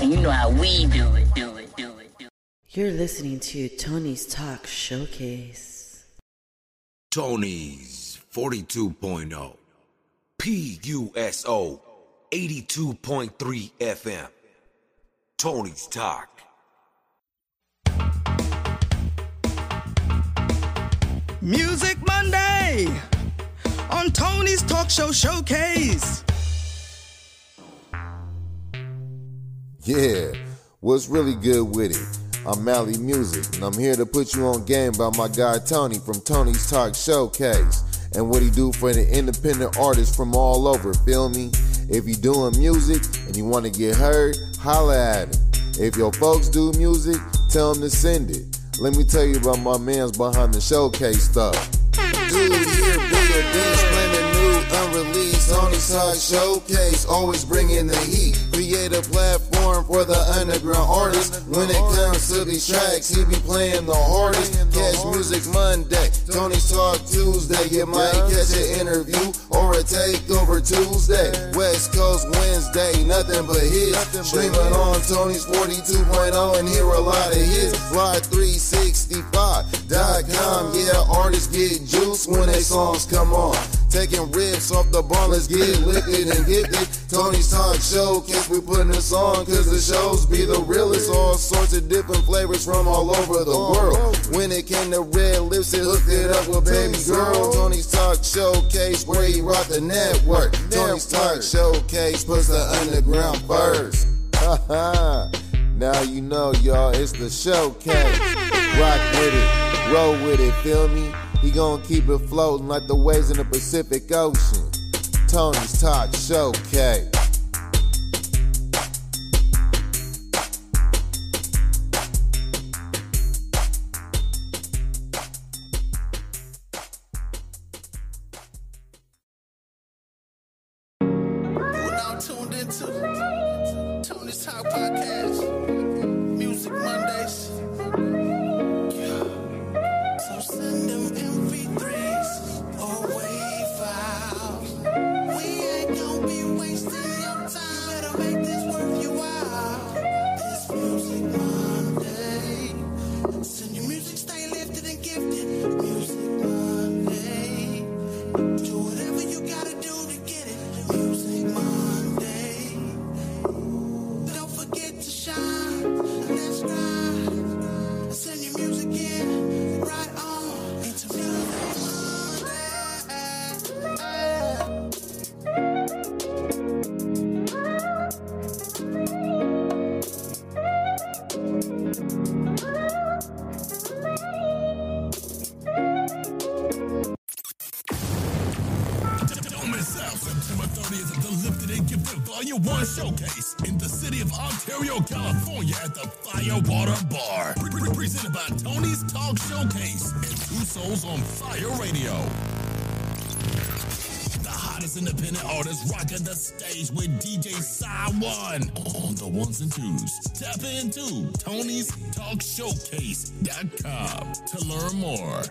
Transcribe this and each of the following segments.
And you know how we do it, do it, do it, do it. You're listening to Tony's Talk Showcase. Tony's 42.0. PUSO 82.3 FM. Tony's Talk. Music Monday on Tony's Talk Show Showcase. Yeah, what's really good with it? I'm Mally Muzik, and I'm here to put you on game by my guy Tony from Tony's Talk Showcase and what he do for the independent artists from all over. Feel me? If you doing music and you want to get heard, holla at him. If your folks do music, tell them to send it. Let me tell you about my man's behind the showcase stuff. Dude, here be beast, slamming new, unreleased, Tony's Talk Showcase, always bringing the heat. Create a platform for the underground artists. When it comes to these tracks, he be playing the hardest. Catch music Monday, Tony's Talk Tuesday. You might catch an interview or a takeover Tuesday. West Coast Wednesday, nothing but hits. Streaming on Tony's 42.0 and hear a lot of hits. Fly365.com, yeah, artists get juice when they songs come on. Taking rips off the bar, let's get liquid and gifted. Tony's Talk Showcase, we putting this on cause the shows be the realest. All sorts of different flavors from all over the world. When it came to red lips, it hooked it up with baby girl. Tony's Talk Showcase, where he rock the network. Tony's Talk Showcase puts the underground first. now you know, y'all, it's the showcase. Rock with it, roll with it, feel me? He gonna keep it floating like the waves in the Pacific Ocean. Tony's Talk Showcase. 1 Showcase in the city of Ontario, California at the Firewater Bar. Pre- pre- Presented by Tony's Talk Showcase and Two Souls on Fire Radio. The hottest independent artists rocking the stage with DJ Side One on the ones and twos. Tap into Tony's Talk Showcase.com to learn more.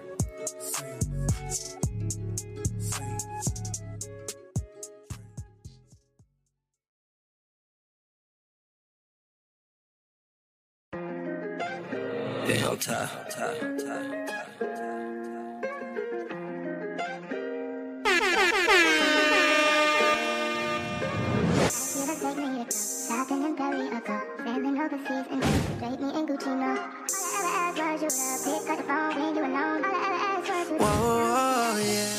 Sailing overseas and straight me in Gucci, no. All I ever asked was you would pick up the phone when you alone. All I ever asked was you Whoa, yeah.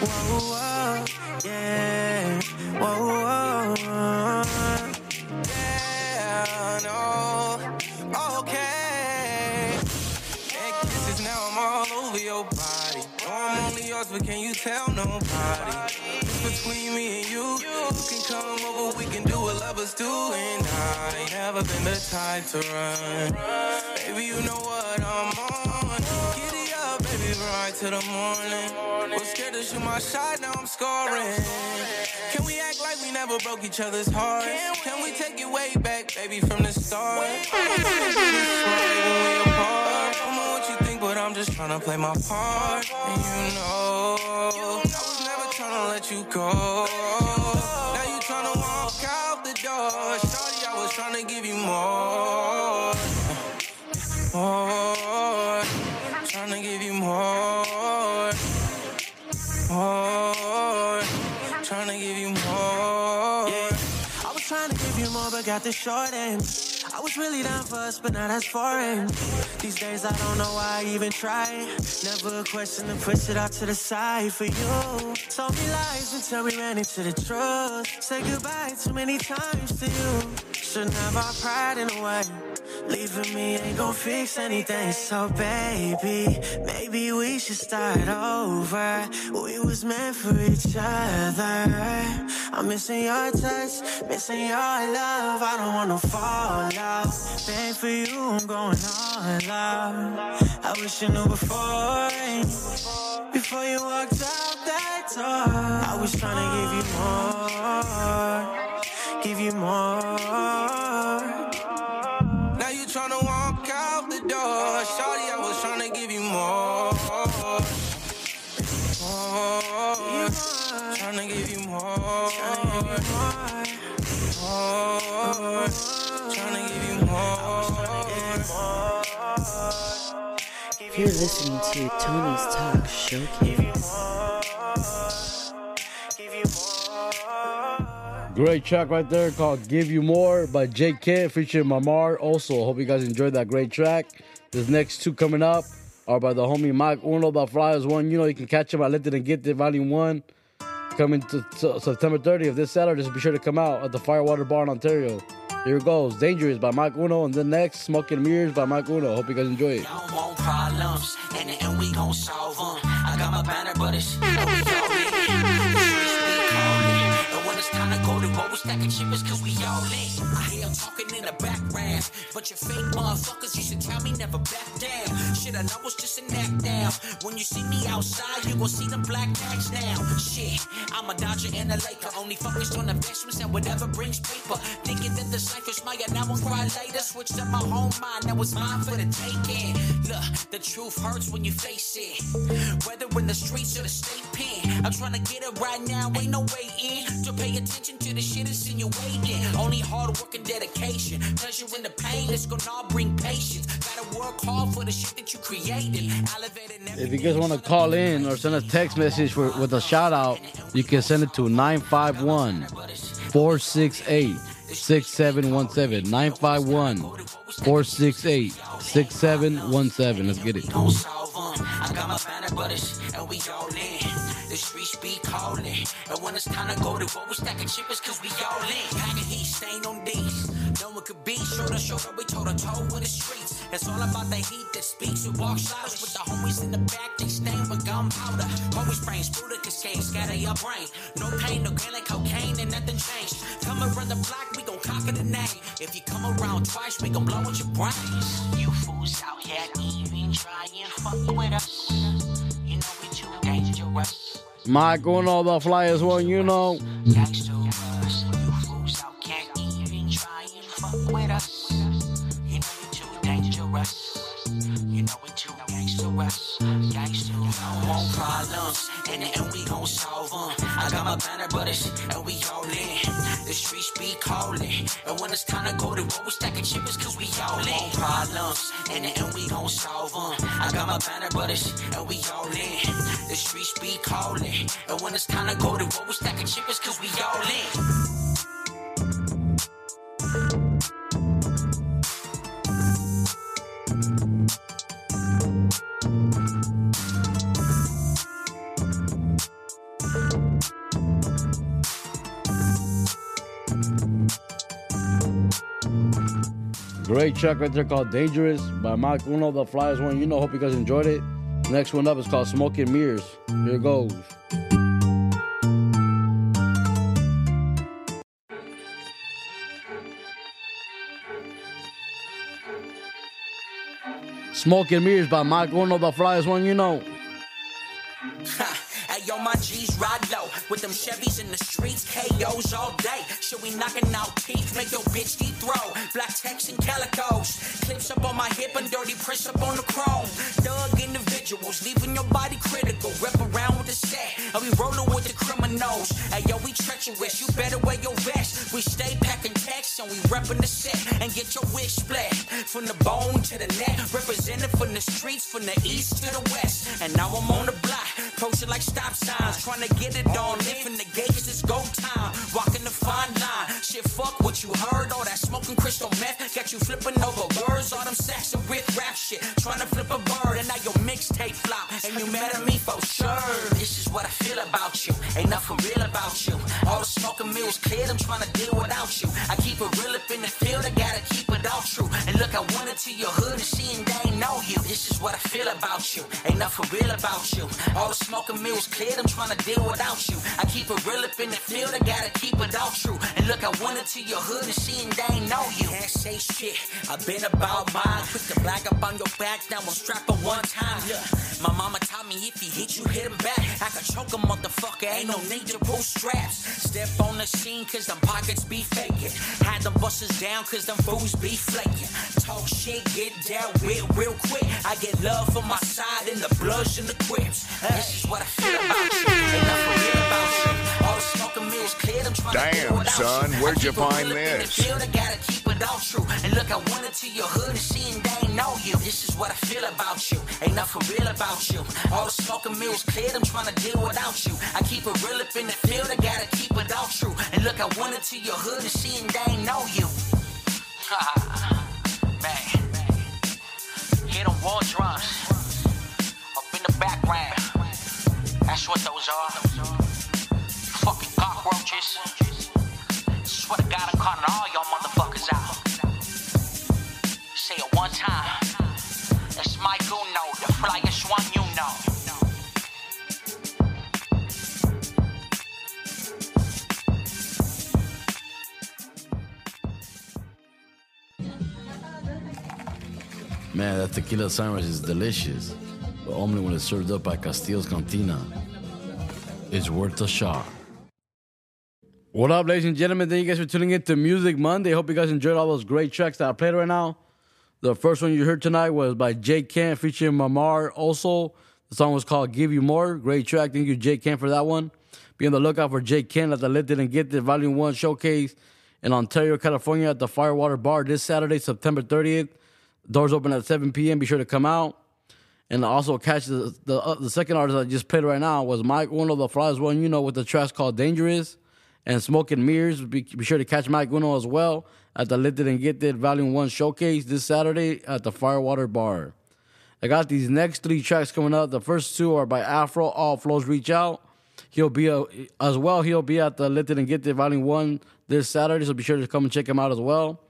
Whoa, whoa, been to run. Baby, you know what I'm on. Giddy up, baby, right to the morning. Was scared to shoot my shot, now I'm scoring. Can we act like we never broke each other's hearts? Can we take it way back, baby, from the start? I don't know what you think, but I'm just tryna play my part. And you know, I was never tryna let you go. Got the short end. I was really down for us, but now that's foreign. These days I don't know why I even try. Never question to push it out to the side for you. Told me lies until we ran into the truth. Said goodbye too many times to you. Shouldn't have our pride in a way. Leaving me ain't gon' fix anything. So baby, maybe we should start over. We was meant for each other. I'm missing your touch, missing your love. I don't wanna fall out. Bang for you, I'm going all out. I wish you knew before, before you walked out that door. I was trying to give you more, give you more. Tryna walk out the door. I was tryna give you more. More. Tryna give you more. More. Tryna give you more. You're listening to Tony's Talk Showcase. Great track right there called Give You More by J Kent featuring Mamar. Also, hope you guys enjoyed that great track. This next two coming up are by the homie Mic Uno, the Flyers one. You know, you can catch him at Lifted and Gifted Volume 1 coming to, to September 30th of this Saturday. Just be sure to come out at the Firewater Bar in Ontario. Here it goes Dangerous by Mic Uno, and then next Smoking Mirrors by Mic Uno. Hope you guys enjoy it. don't want problems, and, and we gon' solve them. I got my banner, but it's to go to war, we stacking chippers cause we all in. I hear talking in the background, but you fake motherfuckers used to tell me never back down. Shit, I know it's just an act now. When you see me outside, you gon' see them black tags now. Shit, I'm a Dodger and a Laker, only focused on investments and whatever brings paper. Thinking that the ciphers my now I'm cry later. Switched up my whole mind, now it's mine for the taking. Look, the truth hurts when you face it. Whether in the streets or the state pen, I'm trying to get it right now, ain't no way in. To pay attention to the shit insinuating. Only hard work and dedication. Pleasure in the pain, it's gonna all bring patience. Gotta work hard for the shit that you created. If you guys want to call in or send a text message for, with a shout out, you can send it to 951 468 6717. 951 468 6717. Let's get it. The streets be calling, and when it's time to go to war, we stacking chippers cause we all in. Packing heat, stain on these. No one could be shoulder to shoulder, we toe to toe in the streets. It's all about the heat that speaks. We walk shadows with the homies in the back, they stain with gunpowder. Always brain, the cascade, scatter your brain. No pain, no gain like cocaine, and nothing changed. Come around the block, we gon' conquer the name. If you come around twice, we gon' blow out your brains. You fools out here even trying fuck with us. Mike all the Flyers one, you know. Gangsta us. You fools out can't even try and fuck with us. You know we too dangerous. You know we too gangsterous. Gangsta, don't want problems, and, and we gon' solve 'em. I got my banner brothers, and we all in. The be calling, and when it's time to go to war, we stacking chippers cause we all in. Problems, and, and we gon' solve 'em. I got my banner brothers, and we all in. The streets be calling, and when it's time to go to war, we stacking chippers cause we all in. Great track right there called Dangerous by Mic Uno, the Flyers one. You know, hope you guys enjoyed it. Next one up is called Smoking Mirrors. Here goes. Smoking Mirrors by Mic Uno, the Flyers one. You know. Hey yo, my. With them Chevys in the streets, KOs all day. Should we knocking out teeth, make your bitch deep throw. Black text and calicos. Clips up on my hip and dirty prints up on the chrome. Thug individuals, leaving your body critical. Rep around with the set. And we rolling with the criminals. Hey, yo, we treacherous. You better wear your vest. We stay packing and we repping the set. And get your wish split. From the bone to the neck. Represented from the streets, from the east to the west. And now I'm on the block. Posted like stop signs. Trying to get it on. Lifting the gauges, it's go time. Walking the fine line. Shit, fuck what you heard. All that smoking crystal meth. Got you flipping over words. All them sacks of with rap shit. Trying to flip a bird. And now your mixtape flop. And you mad at me for sure. This is what I feel about you. Ain't nothing real about you. All the smoking mirrors cleared. I'm trying to deal without you. I keep it real up in the field. I gotta keep it all true. And look, I went into your hood and she and they know you. This is what I feel about you. Ain't nothing real about you. All the smoking mirrors cleared. I'm trying to deal without you. I keep it real up in the field. I gotta keep it all true. And look, I went into your hood and she and they know you. Can't say shit. I've been about mine. Quick to black up on your back. Now I'm strapped on one time. Yeah. My mama taught me if he hit you, hit him back. I can choke a motherfucker. Ain't no need to pull straps. Step on the cause them pockets be faking. Had them busters down cause them fools be flaking. Talk shit, get dealt with real quick. I get love from my side and the bloods and the quips. This is what I feel about you. Ain't nothing real about you. Damn, son, where'd you find real up in the this? field, I gotta keep it all true. And look, I your hood and she and they ain't know you. This is what I feel about you. Ain't nothing real about you. All the smoking mirrors cleared. I'm trying to deal without you. I keep it real up in the field. I gotta keep it all true. And look, I your hood and she and they ain't know you. man, hear them war drums up in the background. That's what those are. Fucking cockroaches. Swear to God, I'm calling all y'all motherfuckers out. Say it one time. It's Mic Uno, the flyest one you know. Man, that tequila sandwich is delicious, but only when it's served up by Castillo's Cantina. It's worth a shot. What up, ladies and gentlemen? Thank you guys for tuning in to Music Monday. Hope you guys enjoyed all those great tracks that I played right now. The first one you heard tonight was by Jay Kent featuring Mamar. Also, the song was called "Give You More." Great track. Thank you, Jay Kent, for that one. Be on the lookout for Jay Kent at the Lifted and Gifted Volume One showcase in Ontario, California, at the Firewater Bar this Saturday, September 30th. Doors open at 7 p.m. Be sure to come out. And also catch the the, uh, the second artist I just played right now was Mic Uno, the flyest one you know, with the track called Dangerous and Smoke and Mirrors. Be, be sure to catch Mic Uno as well at the Lifted and Gifted Volume 1 showcase this Saturday at the Firewater Bar. I got these next three tracks coming up. The first two are by Afro, All Flows Reach Out. He'll be a, as well. He'll be at the Lifted and Gifted Volume One this Saturday, so be sure to come and check him out as well.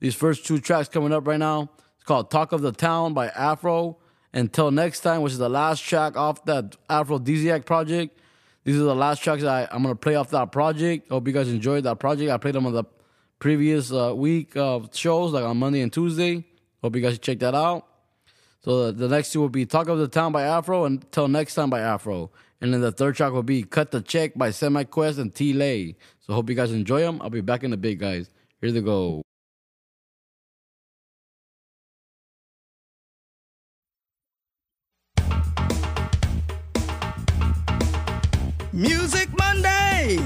These first two tracks coming up right now. It's called "Talk of the Town" by Afro. Until next time, which is the last track off that Aphrodisiac project. These are the last tracks I, I'm gonna play off that project. Hope you guys enjoyed that project. I played them on the previous uh, week of shows, like on Monday and Tuesday. Hope you guys check that out. So the, the next two will be Talk of the Town by Afro and Till Next Time by Afro. And then the third track will be Cut the Check by Cemiquest and T Lae. So hope you guys enjoy them. I'll be back in a bit, guys. Here they go. Music Monday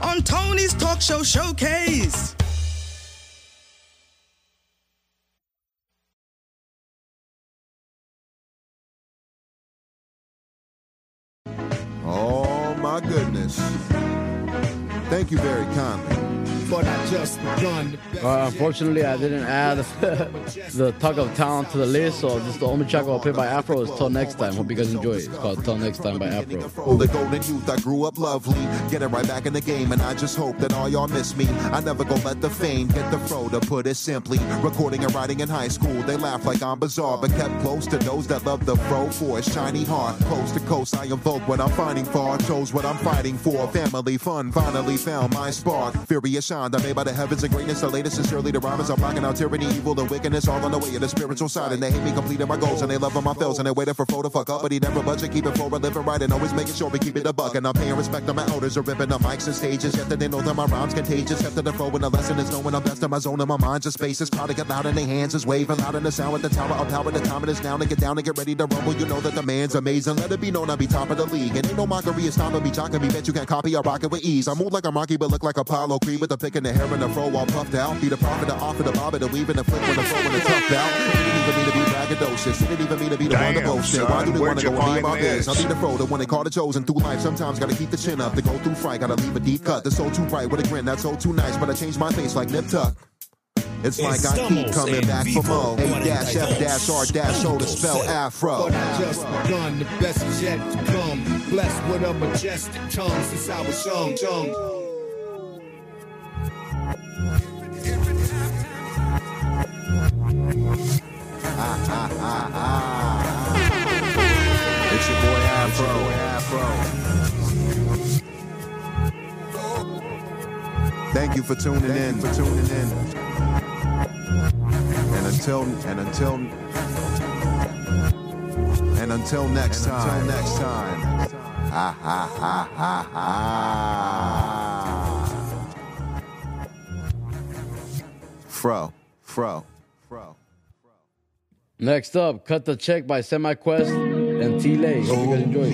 on Tony's Talk Show Showcase. Oh my goodness. Thank you very kindly. But I just begun. Uh, unfortunately, I didn't add the Talk of Town to the list, so this is the only track I'll play by Afro. Is Till Next Time. Hope you guys enjoy it. It's called Till Next Time by Afro. The golden youth, I grew up lovely. Get it right back in the game, and I just hope that all y'all miss me. I never go let the fame get the fro, to put it simply. Recording and writing in high school, they laugh like I'm bizarre, but kept close to those that love the fro for its shiny heart. Coast to coast, I invoke what I'm fighting for. Chose what I'm fighting for. Family fun, finally found my spark. Furious, designed. I'm made by the heavens and greatness. The latest is surely the rhymes. I'm blocking out tyranny, evil, and wickedness. All on the way of the spiritual side. And they hate me completing my goals. And they love my fails. And they waiting for foe to fuck up. But he never budget. Keep it forward, living right. And always making sure we keep it a buck. And I'm paying respect to my elders. Are ripping the mics and stages. Yet they know that my rhymes contagious. After the flow and the lesson is knowing I'm best in my zone. And my mind's a space. Is crowd to get loud in their hands. Is waving loud in the sound with the tower. Of power. The time is now to get down and get ready to rumble. You know that the man's amazing. Let it be known I be top of the league. And ain't no mockery. It's time to be jocking me. Bet you can't copy. I rock it with ease. I move like I'm Rocky, but look like Apollo Creed with the pick in the hair and the fro all puffed out. Be the prophet, the offer, the bobber, the weaving, the flip when the flow and the tough out. It didn't even mean to be braggadocious. It didn't even mean to be the one to Damn, boast it. Why do they want to you go and be find my biz? I this? be the fro, the one they call the chosen through life. Sometimes gotta keep the chin up. To go through fright, gotta leave a deep cut. The soul too bright with a grin, that's so too nice. But I changed my face like Nip Tuck. It's like I keep coming back for vivo. more. A dash F dash R dash O to spell Afro. But I just begun, the best yet to come. Blessed with a majestic tongue since I was young, young. It's your boy Afro. Afro. Thank you for tuning in. For tuning in. And until and until and until next time. next time. Ha ha ha ha ha. Fro. Fro. Fro. Next up, Cut the Check by Cemiquest and T Lae. Hope you guys enjoy.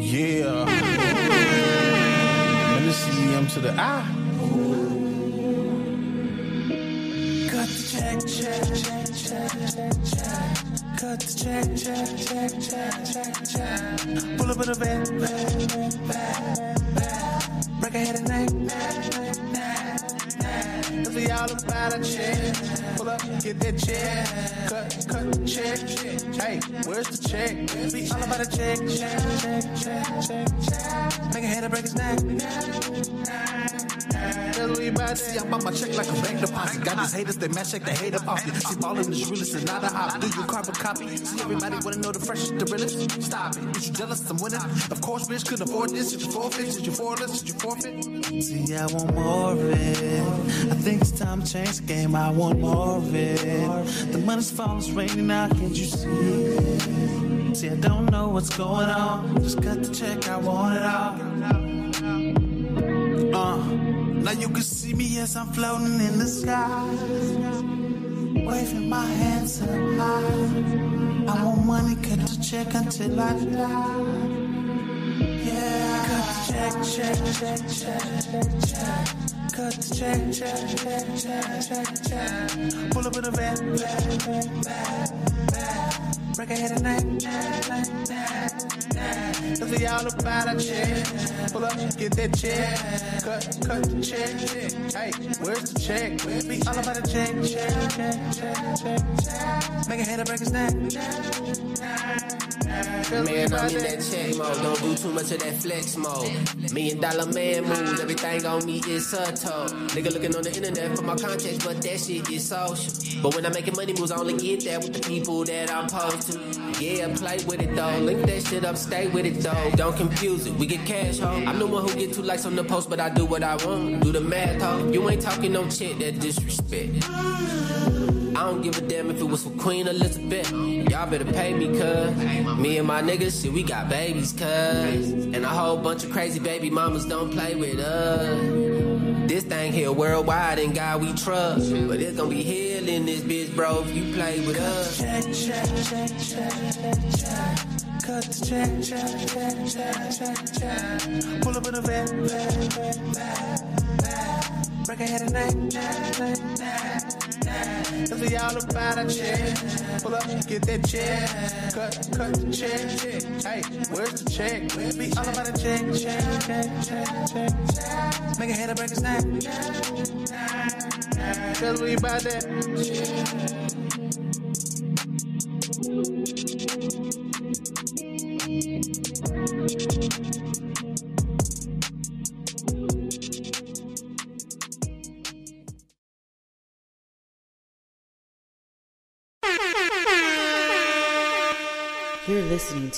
Yeah. Let me see M to the I. Cut the check, check, check, check, check, check. Cut the check, check, check, check, check, check. Pull up in a van, van, van. Break ahead night, night. Cause we all about a check. Pull up, get that check. Cut, cut check. Hey, where's the check? We all about a check, check, check, check, check. Make a head and break his neck. See, I'm my check like a bank deposit. Got these haters, they mad check, they hate off you. See, ballin' is realest and not a hop. Do you carve a copy? See, everybody wanna know the freshest, the realest. Stop it. Is you jealous? I'm winning. Of course, bitch, couldn't afford this. Did you forfeit? Did you forfeit? Did you forfeit? See, I want more of it. I think it's time to change the game. I want more of it. The money's falling, it's raining out. Can't you see it? See, I don't know what's going on. Just cut the check. I want it all. Uh, now you can see me as I'm floating in the sky. Waving my hands in the high. I want money, cut the check until I die. Yeah, cut the check, check, check, check, check, check. Cut the check, check, check, check, check, check. Pull up in a van, van, van, van. Break night, night, night, night. Cause we all about a check. Pull up, get that check. Cut, cut the check. Hey, where's the check? We all about a check, check, check, check, check. Make a head and break his neck. Man, I'm in that check mode. Don't do too much of that flex mode. Million dollar man moves. Everything on me is subtle. Nigga looking on the internet for my contacts, but that shit is social. But when I'm making money moves, I only get that with the people that I'm supposed to. Yeah, play with it though. Link that shit up, stay with it though. Don't confuse it. We get cash, ho. I'm the one who get two likes on the post, but I do what I want. Do the math, ho. You ain't talking no shit that disrespect. I don't give a damn if it was for Queen Elizabeth. Y'all better pay me, cuz. Me and my niggas, shit, we got babies, cuz. And a whole bunch of crazy baby mamas don't play with us. This thing here worldwide and God we trust. But it's gonna be hell in this bitch, bro, if you play with us. Check, check, check, check, check, check. Cut the check, check, check, check, check, check. Pull up in a van, van, van, van, van. Break ahead at night, night, night, night, night. Cause we all about a check. Pull up, get that check. Cut, cut the check. Hey, where's the check? We all about a check, check, check, check, check. Make a head break his neck. Cause we about that.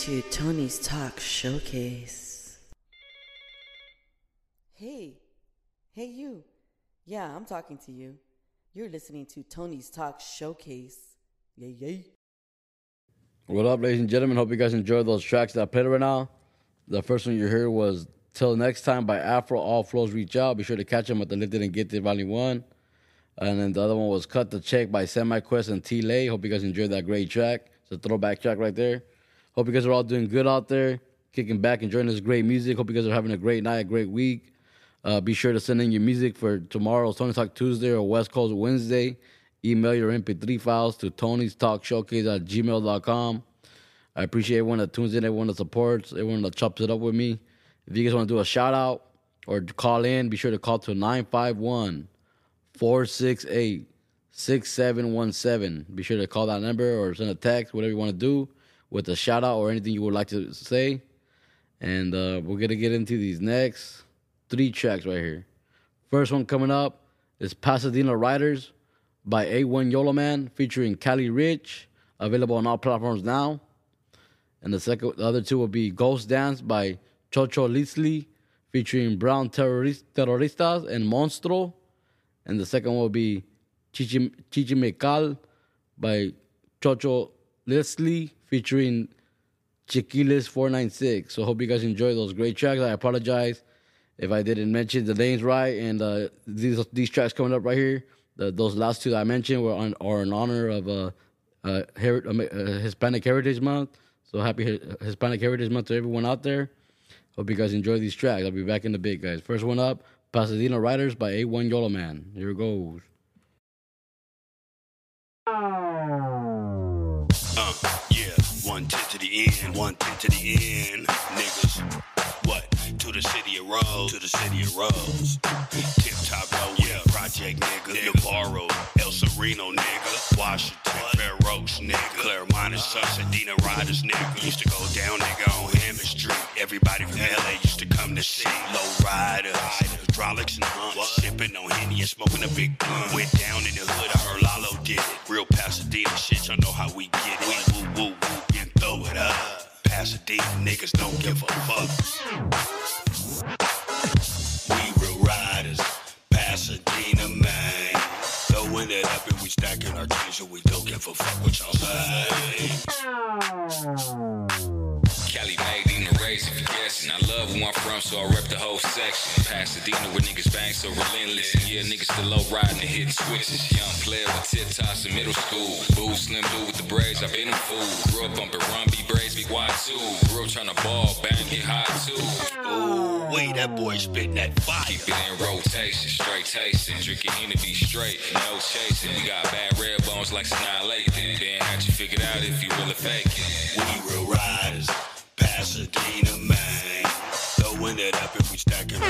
To Tony's Talk Showcase. Hey, hey, you. Yeah, I'm talking to you. You're listening to Tony's Talk Showcase. Yay, yay. What up, ladies and gentlemen? Hope you guys enjoyed those tracks that I played right now. The first one you heard was Till Next Time by Afro. All Flows Reach Out. Be sure to catch them at the Lifted and Gifted Volume 1. And then the other one was Cut the Check by Cemiquest and T Lae. Hope you guys enjoyed that great track. It's a throwback track right there. Hope you guys are all doing good out there, kicking back, enjoying this great music. Hope you guys are having a great night, a great week. Uh, be sure to send in your music for tomorrow's Tony Talk Tuesday or West Coast Wednesday. Email your MP3 files to Tony's Talk Showcase at gmail.com. I appreciate everyone that tunes in, everyone that supports, everyone that chops it up with me. If you guys want to do a shout out or call in, be sure to call to 951 468 6717. Be sure to call that number or send a text, whatever you want to do with a shout out or anything you would like to say. And uh, we're to get into these next three tracks right here. First one coming up is Pasadena Riders by A1 Yolaman featuring Kali Rich, available on all platforms now. And the second, the other two will be Ghost Dance by Chocho Lisley featuring Brown Terrorist, Terroristaz and Monstro. And the second will be Chichi, Chichimecatl by Chocho Leslie featuring Chiquiles 496. So hope you guys enjoy those great tracks. I apologize if I didn't mention the names right. And uh, these these tracks coming up right here, the, those last two that I mentioned were on are in honor of uh, uh, Her- uh, Hispanic Heritage Month. So happy Hispanic Heritage Month to everyone out there. Hope you guys enjoy these tracks. I'll be back in the bit, guys. First one up, Pasadena Riders by A1 Yolaman. Here it goes. The end, one ten to the end, niggas. What? To the city of Rose, to the city of Rose. Tip top road, yeah, project nigga. Navarro, El Sereno nigga. Washington, Fair Oaks nigga. Claremont and Pasadena Riders nigga. Used to go down nigga on Hammond Street. Everybody from LA used to come to see. Low riders, hydraulics and hunts. Sipping on Henny and smoking a big blunt. Went down in the hood, I heard Lalo did it. Real Pasadena shit, y'all know how we get it. We woo woo woo and throw it up. Pasadena niggas don't give a fuck. We real riders, Pasadena man. Throwing it up and we stacking our change so we don't give a fuck what y'all say. Cali made race, if you're guessing. I love where I'm from, so I rep the whole section. Pasadena, where niggas bang so relentless. And yeah, niggas still low riding and hitting switches. Young player with tip tops in middle school. Boo, slim dude with the braids, I've been a fool. Grew up bumping run, B braids, be wide too. Grew up trying to ball, bang, get high too. Ooh, wait, that boy spitting that fire. Keep it in rotation, straight tasting. Drinking Henny be straight, no chasing. We got bad red bones like Sanaa Lathan. Then had you figured out if you really fake it. We real riders, Pasadena man. Throwing it up and we stacking so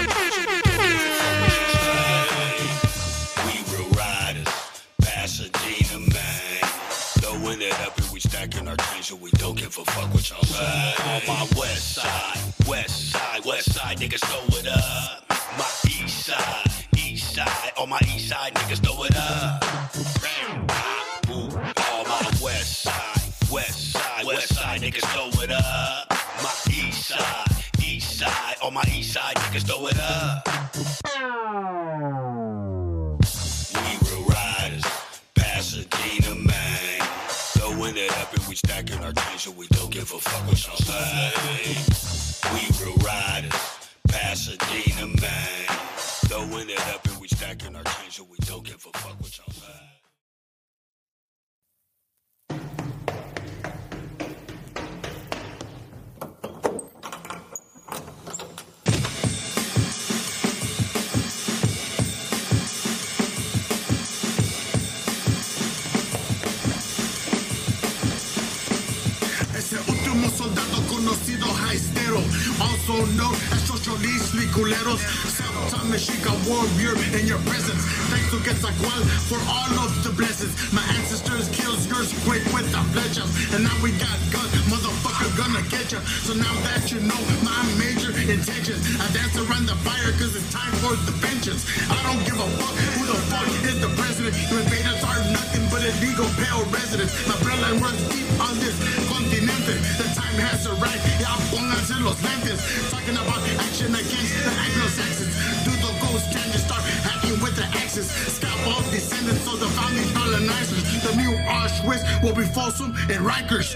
we real riders, Pasadena man. Throwing it up and we stacking our change so we don't give a fuck what y'all say. On my west side, west side, west side, niggas throw it up. My east side, east side, on my east side, niggas throw it up. On my west side, west side, west side, niggas throw it up. On my east side, niggas throw it up. We real riders, Pasadena man. Throwing it up and we stacking our change so we don't give a fuck what y'all warrior in your presence. Thanks to Quetzalcoatl for all of the blessings. My ancestors killed yours quick with the flechas, and now we got guns, motherfucker gonna get ya. So now that you know my major intentions, I dance around the fire cause it's time for the vengeance. I don't give a fuck who the fuck is the president. You invaders are nothing but illegal pale residents. My bloodline runs deep on this continente. The time has arrived. Ya pónganse los lentes. Talking about action against the Anglo-Saxons was to start hacking with the axes. Scalp all descendants of the founding colonizers. The new Auschwitz will be Folsom and Rikers.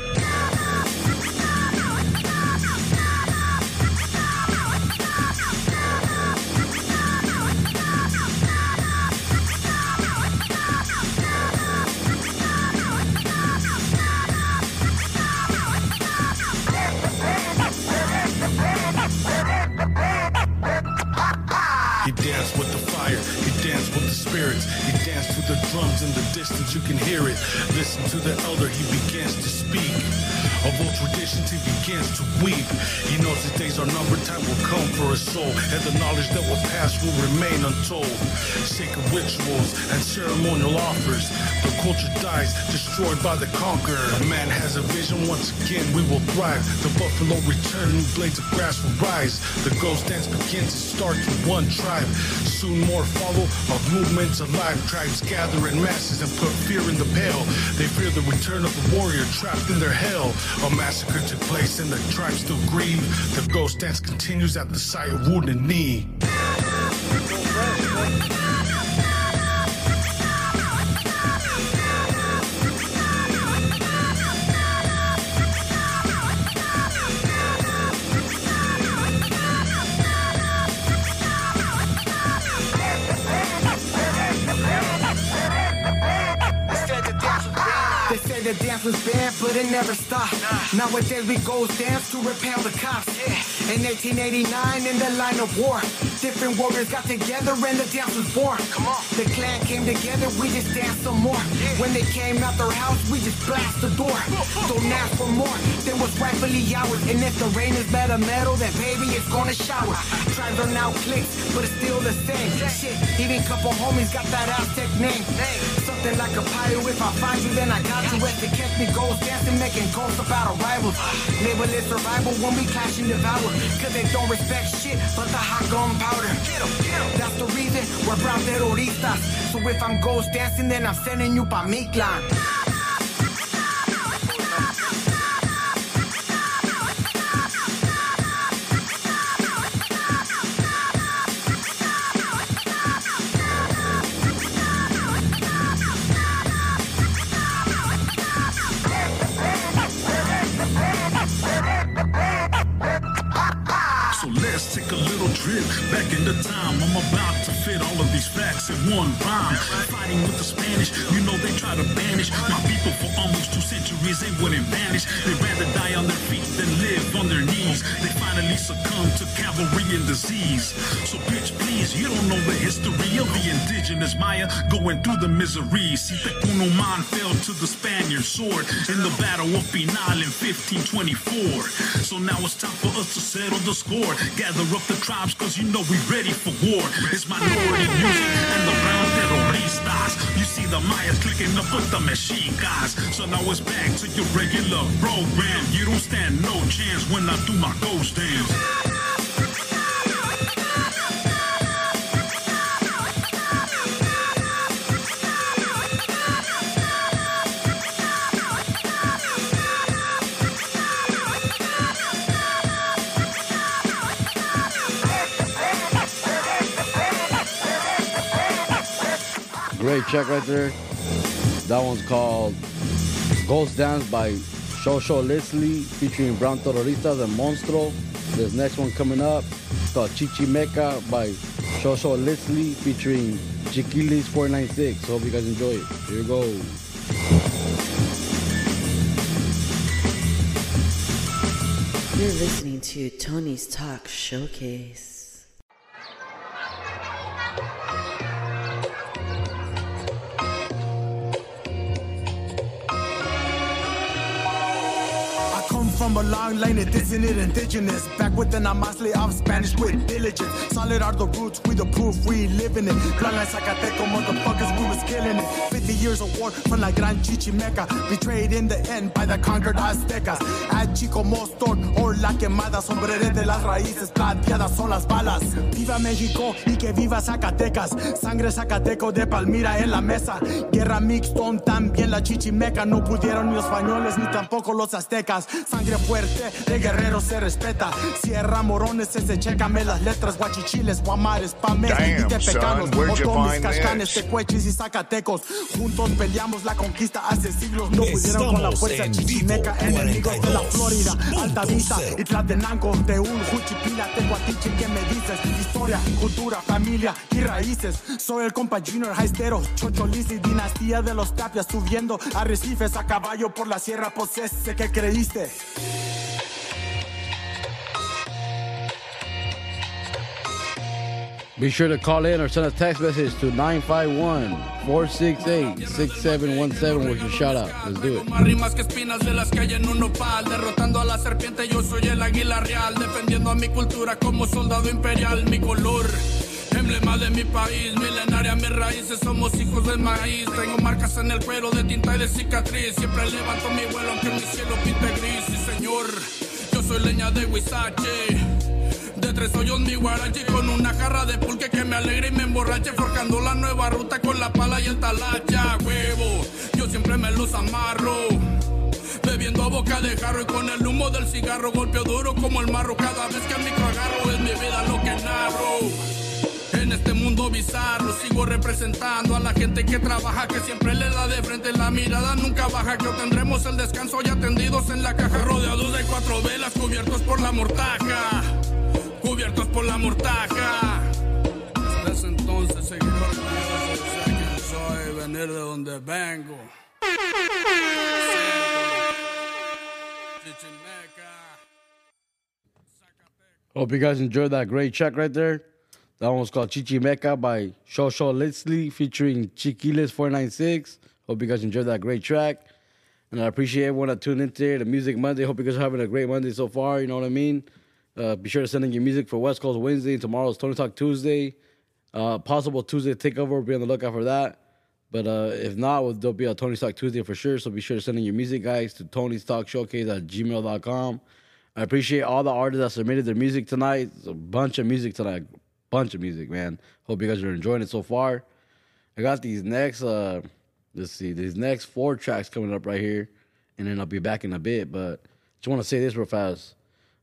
Drums in the distance, you can hear it. Listen to the elder, he begins to speak. Of old traditions, he begins to weep. He knows his days are numbered, time will come for his soul, and the knowledge that will pass will remain untold. Sacred rituals and ceremonial offers. The culture dies, destroyed by the conqueror. A man has a vision, once again we will thrive. The buffalo return, new blades of grass will rise. The ghost dance begins, it starts with one tribe. Soon more follow, of movements alive. Tribes gather in masses and put fear in the pale. They fear the return of the warrior trapped in their hell. A massacre took place and the tribe still grieve. The ghost dance continues at the site of Wounded Knee. It never stopped. Nowadays we go dance to repel the cops. Yeah. In 1889, in the line of war, different warriors got together and the dance was born. Come on. The clan came together, we just danced some more. Yeah. When they came out their house, we just blast the door. Don't ask for more than what's rightfully ours. And if the rain is better metal, then baby, it's gonna shower. Tribes are now cliques, but it's still the same. Shit, even couple homies got that Aztec name. Something like a pyro, if I find you, then I got you. If they catch me ghost dancing, making calls about our rivals. Label it survival when we clash and devour. Cause they don't respect shit but the hot gunpowder. That's the reason we're brown terroristas. So if I'm ghost dancing, then I'm sending you pa' mi clan. Into time. I'm about to fit all of these one rhyme. Fighting with the Spanish, you know they try to banish my people for almost two centuries. They wouldn't vanish. They'd rather die on their feet than live on their knees. They finally succumb to cavalry and disease. So bitch, please, you don't know the history of the indigenous Maya going through the misery. See, Man fell to the Spaniard sword in the battle of Pinal in 1524. So now it's time for us to settle the score. Gather up the tribes, cause you know we're ready for war. It's minority music and the brown. You see the Mayas clicking up with the machine mexicas. So now it's back to your regular program. You don't stand no chance when I do my ghost dance. Great check right there. That one's called Ghost Dance by Shosho Leslie featuring Brown Terroristaz and Monstro. This next one coming up is called Chichimeca by Shosho Leslie featuring Chiquilis 496. Hope you guys enjoy it. Here we go. You're listening to Tony's Talk Showcase. From a long line of isn't it indigenous. Back with the Namasle of Spanish with diligence. Solid are the roots, we the proof, we living it. Plan like Zacateco, motherfuckers, we was killing it. 50 years of war from La Gran Chichimeca. Betrayed in the end by the conquered Aztecas. At Chico Mostor, or La Quemada, sombrerete, las raíces plateadas son las balas. Viva México y que viva Zacatecas. Sangre Zacateco de Palmira en la mesa. Guerra Mixton, también la Chichimeca. No pudieron ni los españoles ni tampoco los aztecas. Sangre fuerte de guerrero se respeta. Sierra Morones, ese chécame las letras, guachichiles, guamares, pames y Damn, tepecanos, where'd you otomis, cascanes, tecuechis y zacatecos. Juntos peleamos la conquista hace siglos, no pudieron con la Estamos fuerza en chichimeca, enemigos de la 42.6. Florida, Altavista y Tlatenango, de un Juchipila, Tecuatiche, ¿qué me dices? Historia, cultura, familia y raíces. Soy el compa Junior Haistero, Chocholis y dinastía de los Tapias, subiendo arrecifes a caballo por la sierra, pues ese que creíste. Be sure to call in or send a text message to 951 468 6717 with your shout out. Let's do it. Más rimas que espinas de las hay en un nopal. Derrotando a la serpiente yo soy el águila real. Defendiendo a mi cultura como soldado imperial. Mi color, emblema de mi país. Milenaria mis raíces, somos hijos del maíz. Tengo marcas en el cuero de tinta y de cicatriz. Siempre levanto mi vuelo aunque mi cielo pinte gris. Sí señor, yo soy leña de Huizache tres hoyos mi guarache con una jarra de pulque que me alegre y me emborrache forjando la nueva ruta con la pala y el talacha, huevo. Yo siempre me los amarro. Bebiendo a boca de jarro y con el humo del cigarro golpeo duro como el marro cada vez que al micro agarro es mi vida lo que narro. En este mundo bizarro sigo representando a la gente que trabaja, que siempre le da de frente la mirada, nunca baja, que obtendremos el descanso y atendidos en la caja, rodeados de cuatro velas, cubiertos por la mortaja, cubiertos por la mortaja. Desde entonces seguidor mío, sé quién soy, venir de donde vengo. Hope you guys enjoyed that great track right there. That one was called Chichi Meca by Xoxolistli featuring Chiklez 496. Hope you guys enjoyed that great track. And I appreciate everyone that tuned in today to Music Monday. Hope you guys are having a great Monday so far. You know what I mean? Uh, be sure to send in your music for West Coast Wednesday. Tomorrow's Tony Talk Tuesday. Uh, possible Tuesday takeover. Be on the lookout for that. But uh, if not, there'll be a Tony Talk Tuesday for sure. So be sure to send in your music, guys, to Tony's Talk Showcase at gmail.com. I appreciate all the artists that submitted their music tonight. It's a bunch of music tonight. Bunch of music, man. Hope you guys are enjoying it so far. I got these next, uh, let's see, these next four tracks coming up right here. And then I'll be back in a bit. But just want to say this real fast.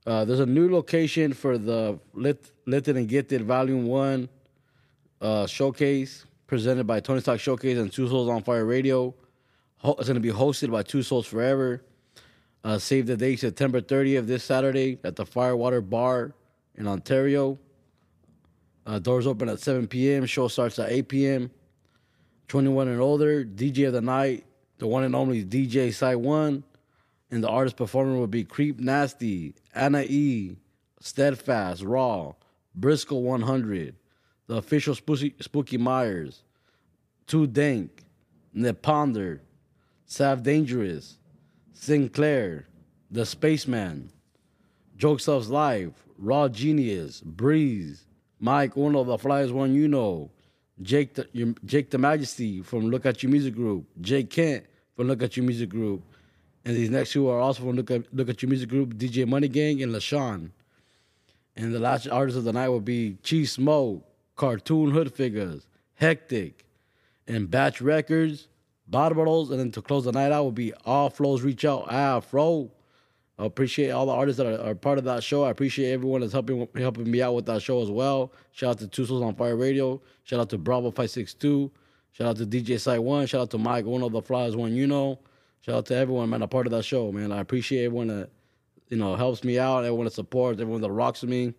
Uh, there's a new location for the Lit, Lifted and Gifted Volume 1 uh, showcase presented by Tony's Talk Showcase and Two Souls on Fire Radio. Ho- it's going to be hosted by Two Souls Forever. Uh, save the date, September 30th, this Saturday at the Firewater Bar in Ontario. Uh, doors open at 7 p.m. Show starts at 8 p.m. 21 and older. DJ of the night, the one and only DJ Side One. And the artist performing will be Creep Nasty, Anna E, Steadfast, Raw, Brisko 100, the official Spooky, Spooky Meyers, Too Dank, Neponder, Sav Dangerous, Sinclair, The Spaceman, Joke Live, Raw Genius, Breeze, Mic Uno, the flyest one you know, Jake the, Jake the Majesty from Look At You Music Group, J Kent from Look At You Music Group, and these next two are also from Look At, Look At Your Music Group, DJ Money Gang and LaShawn. And the last artist of the night will be Chief Smoke, Cartoon Hood Figures, Hectic, and Batch Records, Barbaros, and then to close the night out will be All Flows Reach Out Afro. I appreciate all the artists that are, are part of that show. I appreciate everyone that's helping helping me out with that show as well. Shout out to Two Souls on Fire Radio. Shout out to Bravo 562. Shout out to DJ Site One. Shout out to Mike, one of the flyers, one you know. Shout out to everyone, man, a part of that show, man. I appreciate everyone that you know helps me out, everyone that supports, everyone that rocks with me.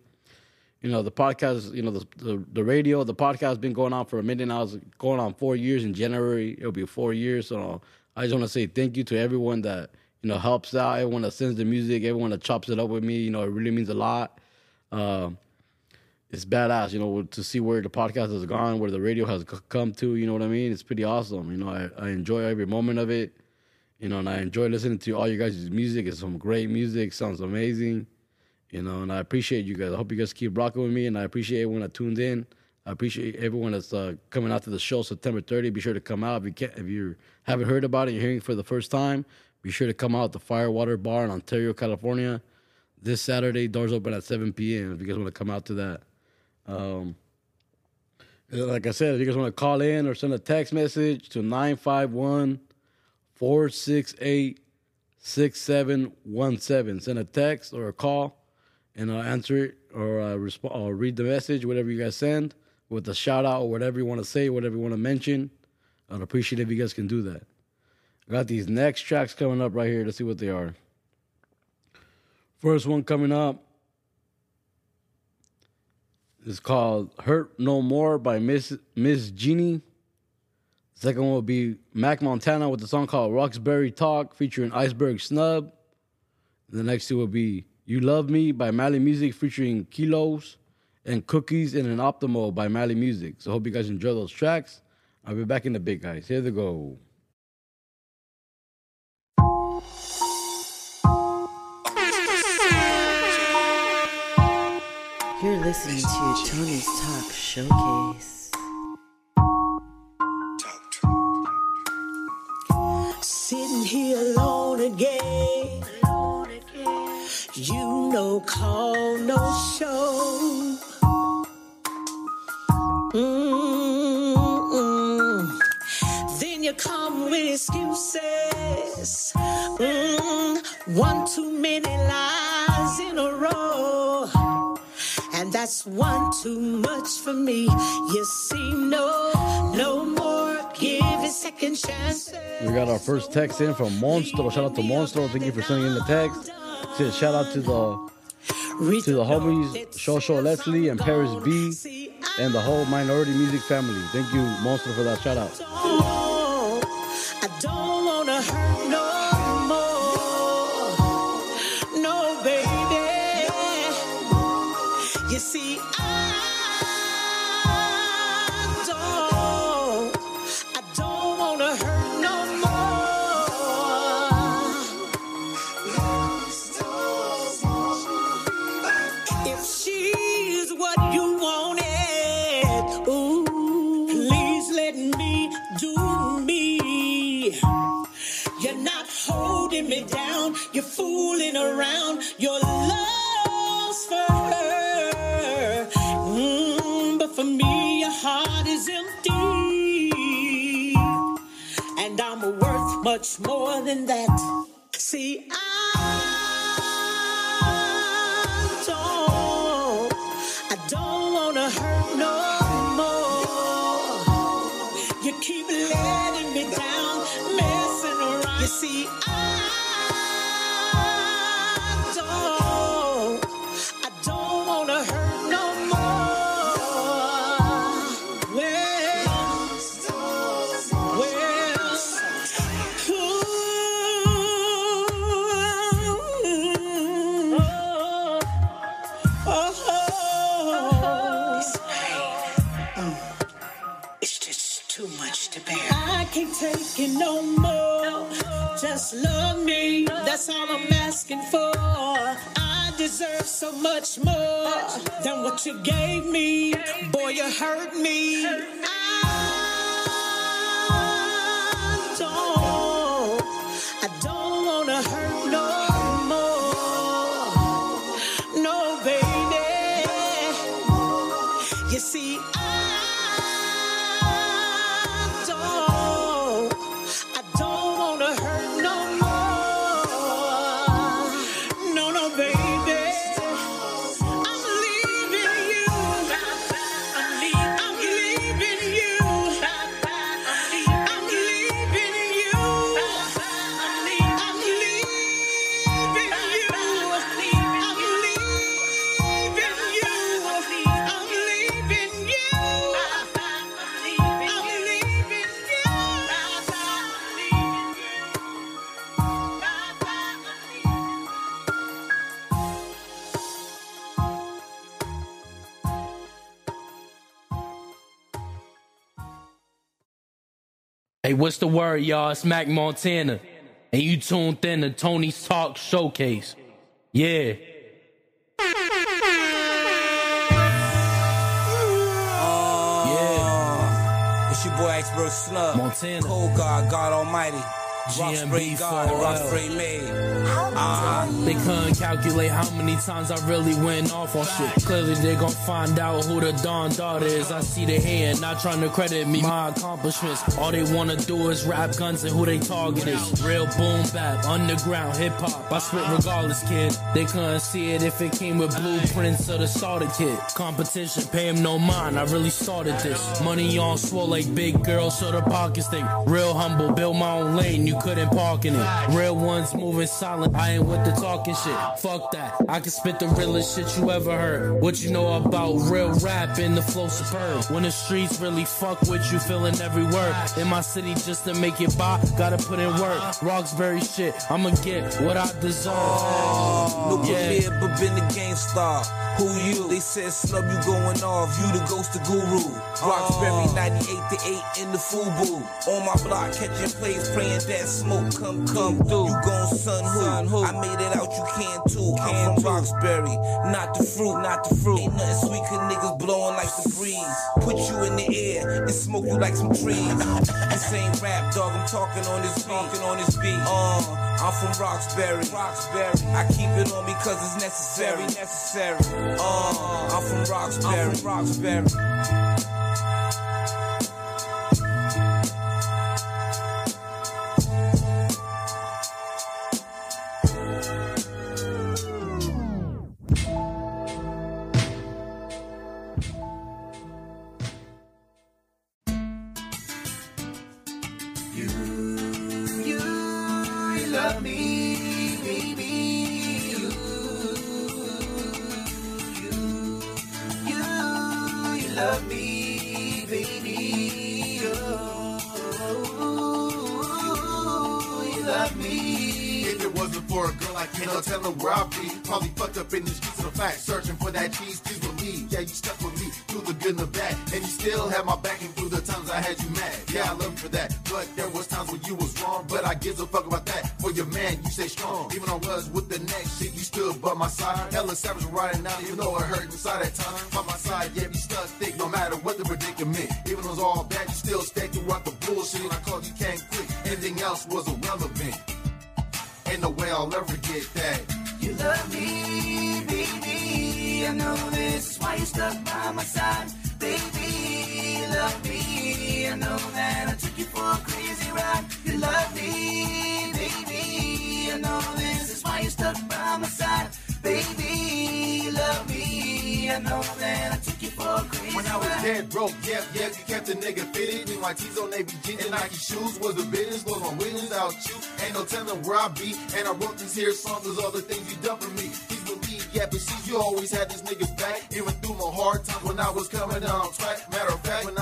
You know, the podcast, you know, the, the the radio, the podcast has been going on for a minute now. It's going on four years in January. It'll be four years. So I just want to say thank you to everyone that you know helps out, everyone that sends the music, everyone that chops it up with me. You know, it really means a lot. Um, it's badass, you know, to see where the podcast has gone, where the radio has come to. You know what I mean? It's pretty awesome. You know, I, I enjoy every moment of it. You know, and I enjoy listening to all you guys' music. It's some great music. Sounds amazing. You know, and I appreciate you guys. I hope you guys keep rocking with me, and I appreciate everyone that tuned in. I appreciate everyone that's uh, coming out to the show September 30. Be sure to come out if you can If you haven't heard about it, you're hearing it for the first time. Be sure to come out to Firewater Bar in Ontario, California, this Saturday. Doors open at 7 p.m. If you guys want to come out to that. Um, like I said, if you guys want to call in or send a text message to 951 468 6717. Send a text or a call, and I'll answer it or uh, resp- or read the message, whatever you guys send, with a shout out or whatever you want to say, whatever you want to mention. I'd appreciate if you guys can do that. I got these next tracks coming up right here. Let's see what they are. First one coming up is called "Hurt No More" by Miss Miss Genii. Second one will be Mac Montana with the song called Roxbury Talk featuring Iceburg Snub. The next two will be You Love Me by Mally Muzik featuring Keeloz and Cookies in an Optimo by Mally Muzik. So hope you guys enjoy those tracks. I'll be back in the big guys. Here they go. You're listening to Tony's Talk Showcase. Again. You know, call no show. Mm-mm. Then you come with excuses. Mm, one too many lies in a row. And that's one too much for me. You see, no, no more. We got our first text in from Monstro. Shout out to Monstro. Thank you for sending in the text. Said shout out to the to the homies Xoxolistli and Parris B and the whole minority music family. Thank you, Monstro, for that shout out. Than that. See, I deserve so much more than what you gave me. Boy, you hurt me. I don't, I don't wanna hurt no Hey, what's the word, y'all? It's Mac Montana. And you tuned in to Tony's Talk Showcase. Yeah. Oh. Yeah. It's your boy Iceburg Snub. Montana. Cold God, God Almighty. Rock GMB God, for a rock while. spray. Uh-huh. They couldn't calculate how many times I really went off on shit. Clearly they gon' find out who the Don daughter is. I see the hand, not trying to credit me my accomplishments. All they wanna do is rap guns and who they target is. Real boom bap, underground hip hop. I spit regardless, kid. They couldn't see it if it came with blueprints of the starter kit. Competition, pay him no mind. I really started this. Money on swole like big girls, so the pockets think. Real humble, build my own lane. You couldn't park in it. Real ones moving silent. I ain't with the talking shit. Fuck that. I can spit the realest shit you ever heard. What you know about real rap and the flow superb. When the streets really fuck with you, feeling every word. In my city, just to make it by, gotta put in work. Roxbury shit, I'ma get what I deserve. Oh, no Yeah. prepared, but been a game star. Who you? They said snub you going off. You the ghost of guru. Roxbury 98 to 8 in the FUBU. On my block, catching plays, praying that smoke come come through. You gon' son who? I made it out, you can too. I'm from Roxbury, not the fruit, not the fruit. Ain't nothing sweet, cause niggas blowing like the breeze. Put you in the air and smoke you like some trees. this ain't rap, dog. I'm talking on this talking on this beat. Uh, I'm from Roxbury. Roxbury. I keep it on me cause it's necessary. Necessary. Uh, I'm from Roxbury. I'm from Roxbury.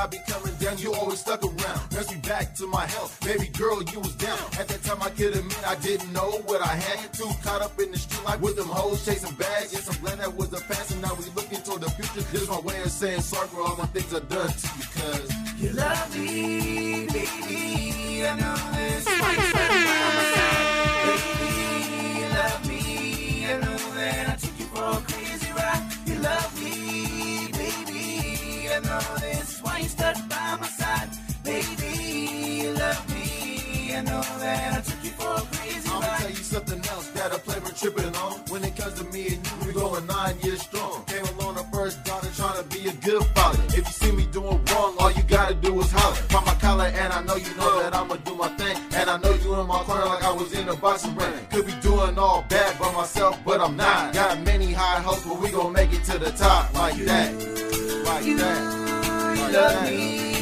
I be coming down, you always stuck around. Nurse me back to my health. Baby girl, you was down. At that time, I could admit I didn't know what I had. Too caught up in the street life with them hoes chasing bags. Yes, I'm glad that was the past, and now we looking toward the future. This is my way of saying sorry for all the things I've done to you, cause You love me, baby. I know this me. I know that I took you for a crazy I'ma ride. tell you something else that I play with tripping on. When it comes to me and you, we going nine years strong. Came along the first daughter trying to be a good father. If you see me doing wrong, all you gotta do is holler. Pop my collar and I know you know that I'ma do my thing. And I know you in my corner like I was in a boxing ring. Could be doing all bad by myself, but I'm not. Got many high hopes, but we gon' make it to the top like that. Like that. Like love that. me,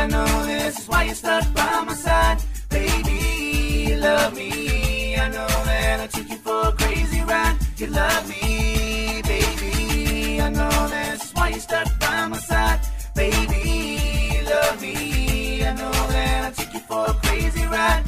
I know this is why you stuck by my side, baby. Love me. I know that I took you for a crazy ride. You love me, baby. I know that's why you stuck by my side, baby. Love me. I know that I took you for a crazy ride.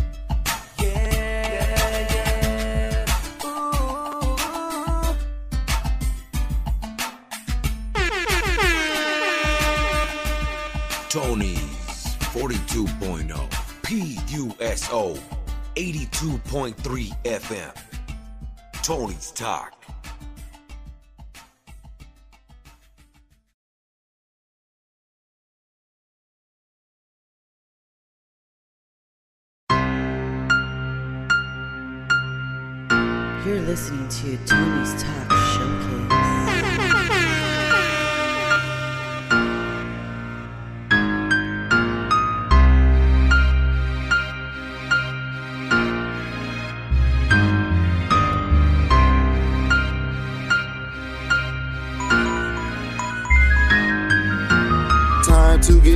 PUSO 82.3 FM. Tony's Talk. You're listening to Tony's Talk Showcase.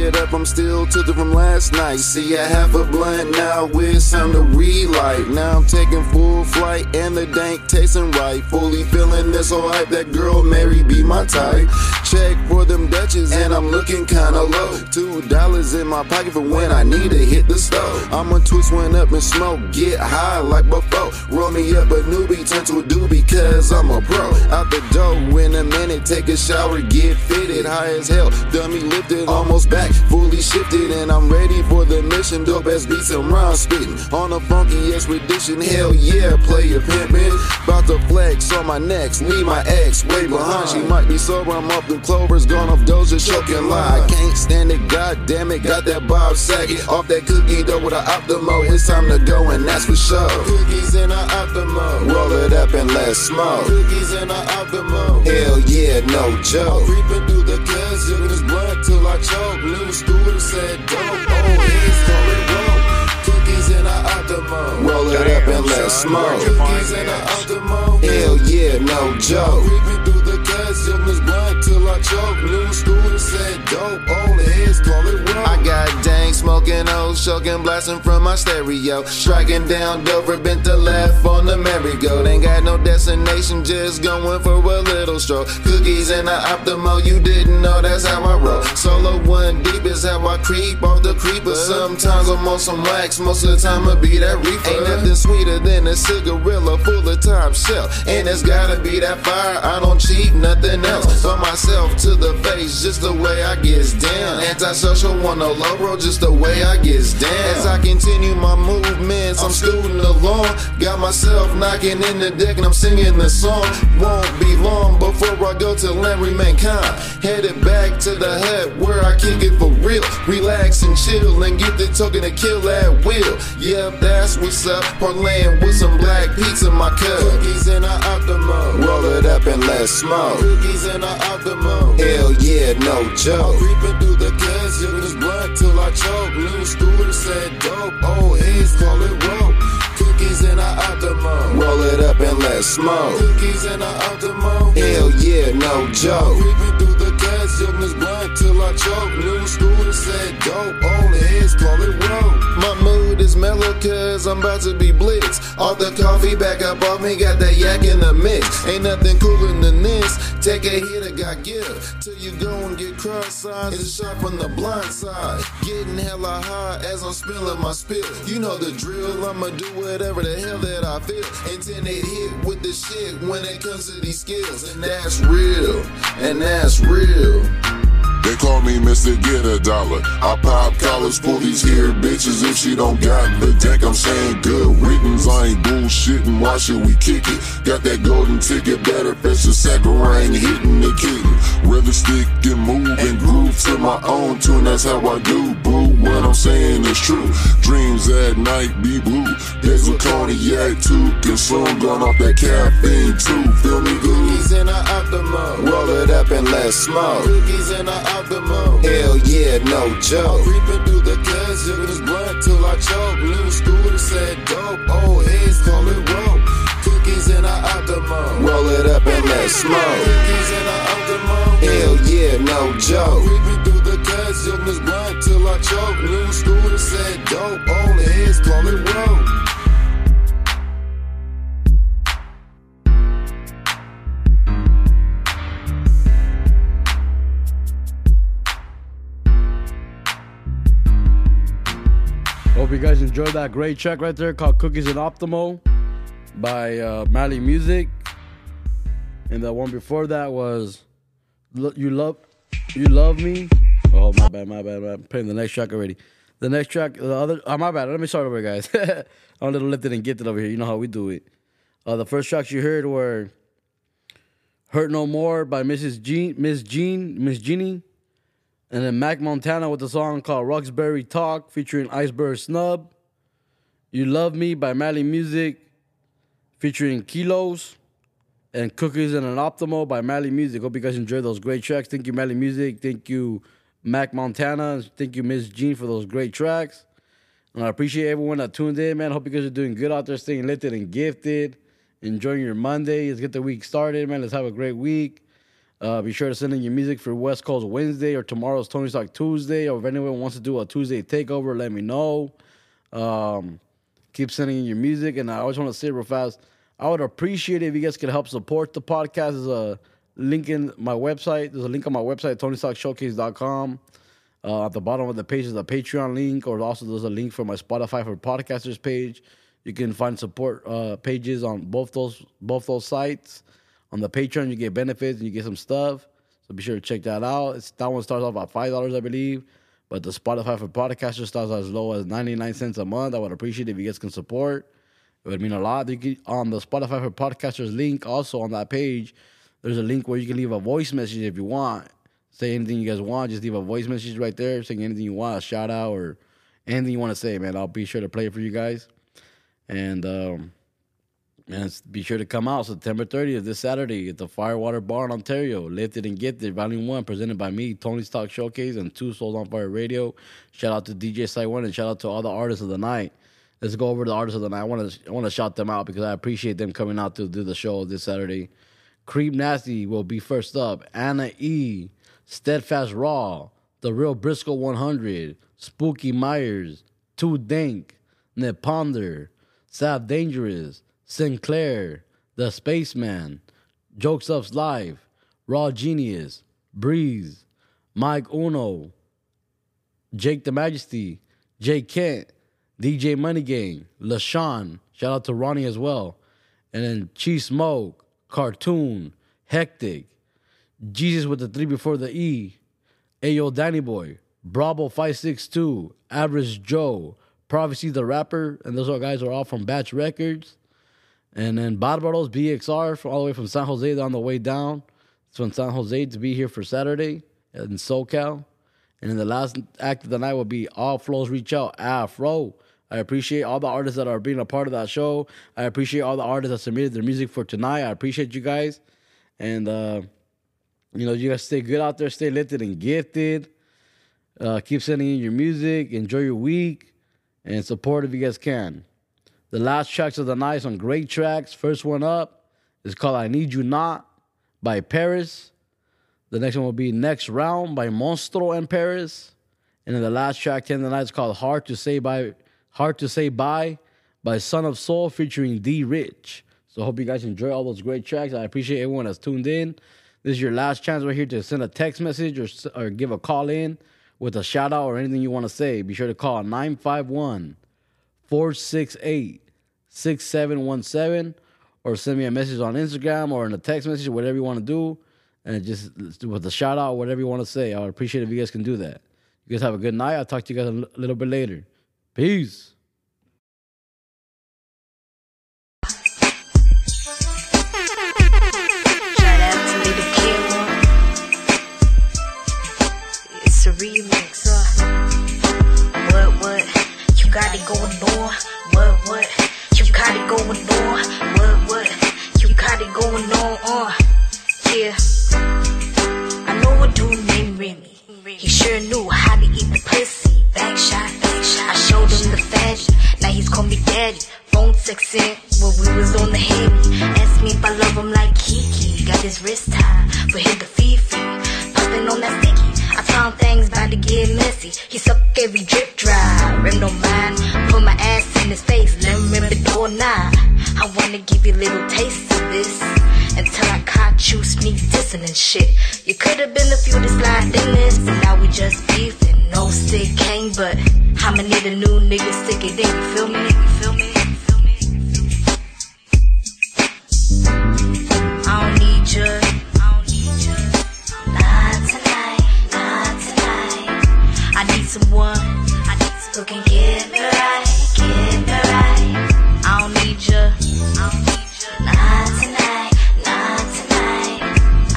Time up, I'm still tilted from last night. See, I have a blunt now with some to relight. Now I'm taking full flight and the dank tasting right. Fully feeling this so hype that girl Mary be my type. Check for them Dutches and I'm looking kinda low. Two dollars in my pocket for when I need to hit the stove. I'ma twist one up and smoke, get high like before. Roll me up a newbie, turn to a doobie, cause I'm a pro. Out the door in a minute, take a shower, get fitted. High as hell, dummy lifted, almost back, fully shifted, and I'm ready for the mission. Dope ass beats and rhymes spitting. On a funky expedition, hell yeah, play a pimpin'. About to flex on my next, leave my ex way behind. She might be sober, I'm up them clovers, gone off doja, choking lie. I can't stand it, god damn it, got that Bob Saget. Off that cookie dough with a Optimo, it's time to go, and that's for sure. Cookies in a Optimo, roll it up and let's smoke. Cookies in a Optimo, hell yeah, no joke. Creeping through the cuz, in this blunt till I choke. New student said dope, oh, calling roll. Cookies in a Optimo, roll it up and let's smoke. Cookies in a Optimo, hell yeah, no joke. Creeping through the in this blunt till I choke. New student said dope, oh, I got dang smoking old, choking, blasting from my stereo. Striking down Dover, bent to left on the merry-go. Ain't got no destination, just going for a little stroll. Cookies and a Optimo, you didn't know that's how I roll. Solo one deep is how I creep off the creeper. Sometimes I'm on some wax, most of the time I be that reefer. Ain't nothing sweeter than a cigarilla full of top shelf. And it's gotta be that fire, I don't cheat, nothing else. Put myself to the face, just the way I gets down. Antisocial, want no low road, just the way I gets down. As I continue my movements, I'm scooting along. Got myself knocking in the deck and I'm singing the song. Won't be long before I go to land remain. Headed back to the hut where I kick it for real. Relax and chill and get the token to kill at will. Yep, that's what's up. Parlaying with some black pizza my cup. Cookies in a Optimo. Roll it up and let's smoke. Cookies in a Optimo. Hell yeah, no joke. Creeping through the cuz, you this blunt till I choke. New student said dope. Oh, he's call it rope. Cookies in a Optimo. Roll it up and let's smoke. Cookies in a Optimo. Hell yeah, no joke. Creeping through the cuz, you this blunt till I choke. New student said dope. Oh, he's call it rope. My mood is mellow cuz I'm about to be blitz. Off the coffee back up off me, got that yak in the mix. Ain't nothing cooler than this. Take a hit, I got give. Till you go and get cross-eyed. It's a shot from the blind side. Getting hella high as I'm spilling my spill. You know the drill, I'ma do whatever the hell that I feel. Intended hit with the shit when it comes to these skills. And that's real, and that's real. Call me Mr. Get a Dollar. I pop collars for these here bitches if she don't got the deck. I'm saying good riddance. I ain't bullshitting. Why should we kick it? Got that golden ticket, better fetch the sack or I ain't hitting the kitten. Rather stick and move and groove to my own tune. That's how I do, boo. What I'm saying is true. Dreams at night be blue. There's a cognac too. Consume gone off that caffeine too. Feel me good? Cookies in a Optimo. Roll it up and let's smoke. Cookies in Hell yeah, no joke. Creeping through the cuz, you this blunt till I choke. New student said dope. Oh, heads call it rope. Cookies in a Optimo. Roll it up and let's smoke. Cookies in a Optimo. Hell yeah, no joke. Creeping through the cuz, you this blunt till I choke. New student said dope. Oh, heads call it rope. Enjoyed that great track right there called Cookies and Optimo by uh, Mally Muzik. And the one before that was You Love You Love Me. Oh my bad, my bad, my bad. I'm playing the next track already. The next track, the other, oh, my bad. Let me start over, guys. I'm a little lifted and gifted over here. You know how we do it. Uh, the first tracks you heard were "Hurt No More" by Mrs. Jean, Miss Jean, Miss Genii, and then Mac Montana with a song called "Roxbury Talk" featuring Iceburg Snub. "You Love Me" by Mally Muzik, featuring Keeloz, and "Cookies and an Optimo" by Mally Muzik. Hope you guys enjoyed those great tracks. Thank you, Mally Muzik. Thank you, Mac Montana. Thank you, Miss Jean, for those great tracks. And I appreciate everyone that tuned in, man. Hope you guys are doing good out there, staying lifted and gifted, enjoying your Monday. Let's get the week started, man. Let's have a great week. Uh, be sure to send in your music for West Coast Wednesday or tomorrow's Tony Talk Tuesday. Or if anyone wants to do a Tuesday takeover, let me know. Um, keep sending in your music. And I always want to say real fast, I would appreciate it if you guys could help support the podcast. There's a link in my website. There's a link on my website, TonyTalkShowcase.com. Uh, at the bottom of the page is a Patreon link, or also there's a link for my Spotify for podcasters page. You can find support uh, pages on both those both those sites. On the Patreon, you get benefits and you get some stuff. So be sure to check that out. It's, that one starts off at five dollars, I believe. But the Spotify for podcasters starts as low as ninety nine cents a month. I would appreciate it if you guys can support. It would mean a lot. You can, on the Spotify for podcasters link, also on that page, there's a link where you can leave a voice message if you want say anything you guys want. Just leave a voice message right there, saying anything you want, a shout out or anything you want to say, man. I'll be sure to play it for you guys. And um, man, be sure to come out September 30th this Saturday at the Firewater Bar in Ontario. Lifted and Gifted, Volume One, presented by me, Tony's Talk Showcase, and Two Souls on Fire Radio. Shout out to DJ Site One and shout out to all the artists of the night. Let's go over the artists of the night. I want to I want to shout them out because I appreciate them coming out to do the show this Saturday. Creep Nasty will be first up. Anna E. Steadfast Raw, The Real Brisko 100, Spooky Meyers, Too Dank, Ned Ponder, Sav Dangerous, Sinclair, The Spaceman, Jokes Ups Live, Raw Genius, Breeze, Mic Uno, Jake the Majesty, J Kent, DJ Money Gang, LaShawn, shout out to Ronnie as well, and then Chief Smoke, Cartoon, Hectic, Jesus with the three before the E, Ayo Danny Boy, Bravo 562, Average Joe, Prophecy the Rapper, and those are guys are all from Batch Records. And then Barbaros BXR from all the way from San Jose on the way down. It's from San Jose to be here for Saturday in SoCal. And then the last act of the night will be All Flows Reach Out Afro. I appreciate all the artists that are being a part of that show. I appreciate all the artists that submitted their music for tonight. I appreciate you guys. And uh, you know, you guys stay good out there, stay lifted and gifted. Uh, keep sending in your music. Enjoy your week and support if you guys can. The last tracks of the night, on great tracks. First one up is called I Need You Not by Parris. The next one will be Next Round by Monstro and Parris. And then the last track, 10 of the night, is called Hard to Say by Hard to Say Bye by Son of Soul featuring D Rich. So hope you guys enjoy all those great tracks. I appreciate everyone that's tuned in. This is your last chance right here to send a text message or, or give a call in with a shout out or anything you want to say. Be sure to call 951 468 6717 or send me a message on Instagram or in a text message, whatever you want to do. And just with a shout out, whatever you want to say. I would appreciate if you guys can do that. You guys have a good night. I'll talk to you guys a little bit later. Peace. Remix. What, what? You got. What, what? Going on. What, what? You got it going on. Uh. Yeah. I know a dude named Remy. He sure knew how to eat the pussy. Back shot, back shot. I showed him the fashion. Now he's called me daddy. Phone sexing when we was on the hemi. Asked me if I love him like Kiki. Got his wrist tied, but hit the Fifi. Popping on that. I found things to get messy. He suck every drip dry. Rim don't mind. Put my ass in his face. Let him rim the door nine. I wanna give you a little taste of this. Until I caught you sneak dissing and shit. You could've been a few to slide in this, but now we just beefing. No stick came, but I'ma need a new nigga stick it in. You feel me? You feel me? someone. I need someone who can get me right, get me right. I don't need you. I not tonight, not tonight.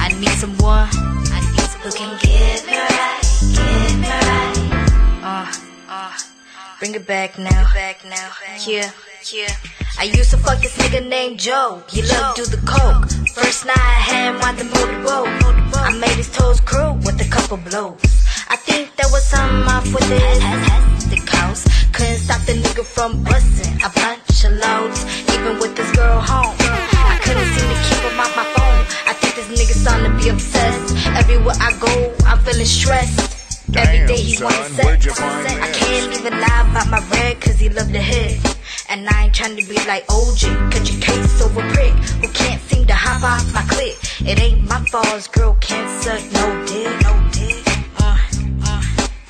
I need someone. I need who can get me right, get me right. Uh, uh, bring it back now, bring it back now. Yeah. I used to fuck this nigga named Joe. He loved do the coke. First night I had him on the motor boat. I made his toes curl with a couple blows. I think there was something off with his the coast. Couldn't stop the nigga from busting a bunch of loads. Even with this girl home, I couldn't seem to keep him off my phone. I think this nigga starting to be obsessed. Everywhere I go, I'm feeling stressed. Every day he wanna son, sex. you I can't even lie about my red cause he love the hit. And I ain't trying to be like OG, cut your case over prick who can't seem to hop off my clip. It ain't my fault, girl can't suck no dick.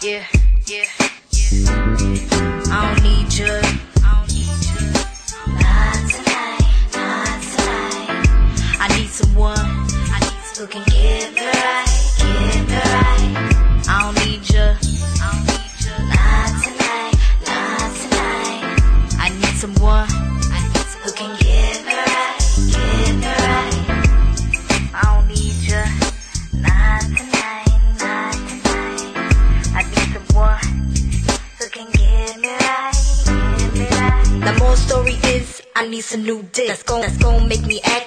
Yeah, yeah, yeah. I don't need you. I don't need you. Not tonight, not tonight. I need someone. I need who can get me right, some new dick. That's gon' that's gon' make me act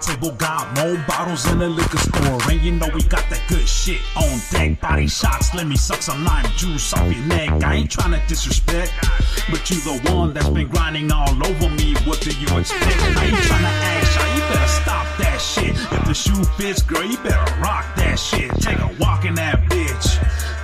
table got more bottles in the liquor store. And you know we got that good shit on deck. Body shots, let me suck some lime juice off your neck. I ain't trying to disrespect, but you the one that's been grinding all over me. What do you expect? I ain't trying to ask you better stop that shit. If the shoe fits, girl, you better rock that shit. Take a walk in that.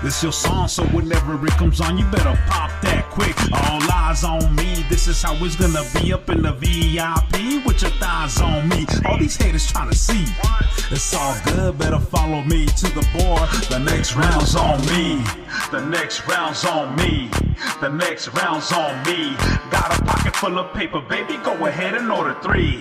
This your song, so whenever it comes on, you better pop that quick. All eyes on me. This is how it's gonna be up in the VIP with your thighs on me. All these haters trying to see. It's all good, better follow me to the bar. The next round's on me. The next round's on me. The next round's on me. Got a pocket full of paper, baby. Go ahead and order three.